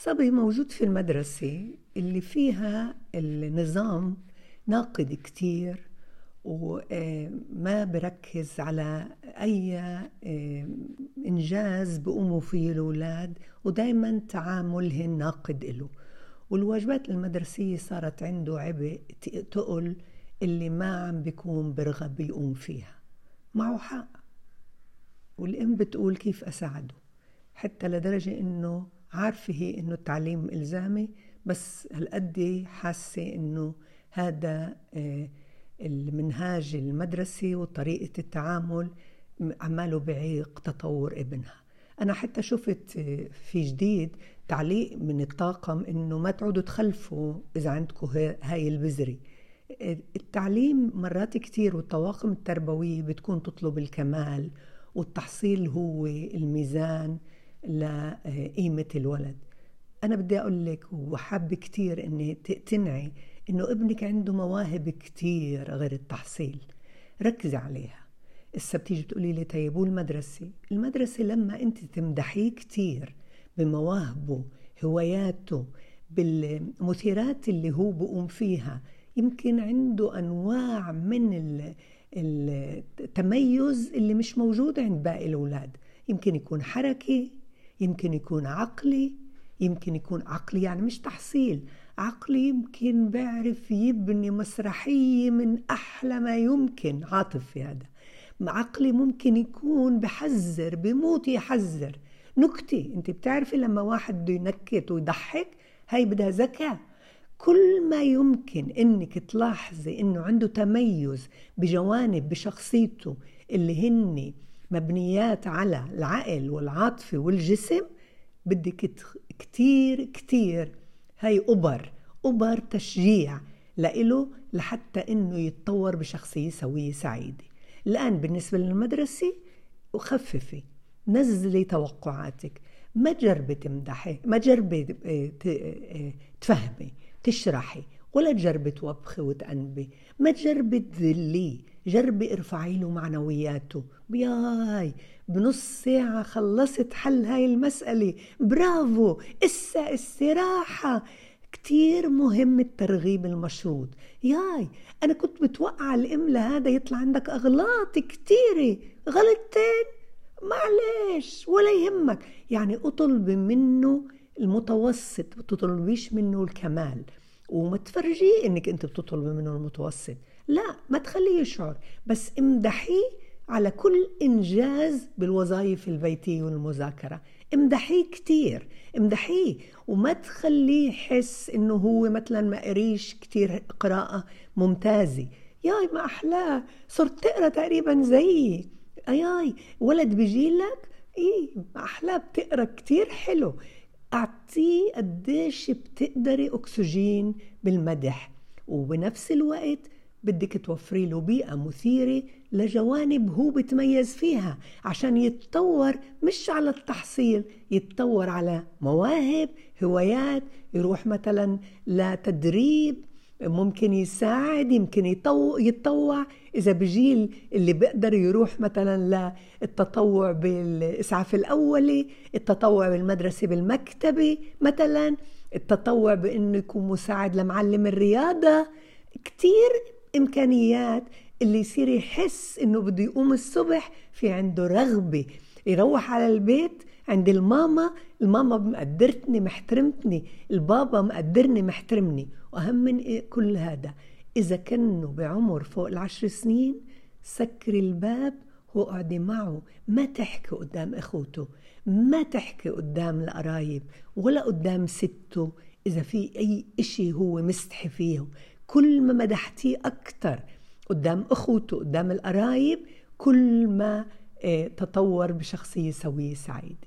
صبي موجود في المدرسة اللي فيها النظام ناقد كتير وما بركز على أي إنجاز بقوموا فيه الأولاد ودايما تعاملهن ناقد له والواجبات المدرسية صارت عنده عبء تقل اللي ما عم بيكون برغب يقوم فيها. معه حق. والأم بتقول كيف أساعده. حتى لدرجة إنه عارفة هي إنه التعليم إلزامي بس هالقد حاسة إنه هذا آه، المنهاج المدرسي وطريقة التعامل عماله بعيق تطور ابنها. أنا حتى شفت آه، في جديد تعليق من الطاقم إنه ما تعودوا تخلفوا إذا عندكم هاي البذري التعليم مرات كتير والطواقم التربوية بتكون تطلب الكمال والتحصيل هو الميزان لقيمة الولد. أنا بدي أقول لك وحابة كتير أني تقتنعي أنه ابنك عنده مواهب كتير غير التحصيل. ركزي عليها. هسه بتيجي بتقولي لي طيب والمدرسة؟ المدرسة لما أنت تمدحيه كتير بمواهبه هواياته بالمثيرات اللي هو بقوم فيها يمكن عنده أنواع من التميز اللي مش موجود عند باقي الأولاد. يمكن يكون حركي يمكن يكون عقلي يمكن يكون عقلي يعني مش تحصيل. عقلي يمكن بيعرف يبني مسرحية من أحلى ما يمكن. عاطف في هذا. عقلي ممكن يكون بحذر بموت يحذر. نكتة. انت بتعرفي لما واحد بده ينكت ويضحك هاي بدها ذكاء. كل ما يمكن إنك تلاحظي إنه عنده تميز بجوانب بشخصيته اللي هن مبنيات على العقل والعاطفة والجسم بدك كتير كتير. هاي أبر أبر تشجيع لإله لحتى إنه يتطور بشخصية سوية سعيدة. الآن بالنسبة للمدرسة خففي نزلي توقعاتك. ما جربي تمدحي ما جربي آه، آه، تفهمي تشرحي ولا تجربي توبخي وتأنبي. ما تجربي تذليه جربي ارفعي له معنوياته. بياي بنص ساعة خلصت حل هاي المسألة. برافو! إسا استراحة. كتير مهم الترغيب المشروط. ياي أنا كنت بتوقع الإم لهذا يطلع عندك أغلاط كتيرة. غلطتين؟ معلش ولا يهمك. يعني أطلب منه المتوسط ما تطلبيش منه الكمال. وما تفرجيه إنك أنت بتطلبي منه المتوسط. لا ما تخليه يشعر بس امدحيه على كل إنجاز بالوظائف البيتية والمذاكرة. امدحيه كتير امدحيه وما تخليه يحس إنه هو مثلا ما قريش كتير قراءة ممتازة. ياي ما أحلاه صرت تقرأ تقريبا زيي. اياي ولد بيجي لك إيه ما أحلاه بتقرأ كتير حلو. أعطيه قديش بتقدري أكسجين بالمدح. وبنفس الوقت بدك توفري له بيئة مثيرة لجوانب هو بتميز فيها عشان يتطور مش على التحصيل يتطور على مواهب هوايات يروح مثلا لتدريب ممكن يساعد يمكن يتطوع. إذا بجيل اللي بيقدر يروح مثلا للتطوع بالإسعاف الأولي التطوع بالمدرسة بالمكتبة مثلا التطوع بأنه يكون مساعد لمعلم الرياضة كتير إمكانيات اللي يصير يحس إنه بده يقوم الصبح في عنده رغبة يروح على البيت عند الماما الماما مقدرتني محترمتني البابا مقدرني محترمني. وأهم من إيه؟ كل هذا. إذا كانوا بعمر فوق العشر سنين سكري الباب واقعدي معه. ما تحكي قدام أخوته ما تحكي قدام القرايب ولا قدام سته إذا في أي إشي هو مستحي فيه. كل ما مدحتيه أكتر قدام أخوته قدام القرايب كل ما آه، تطور بشخصية سوية سعيدة.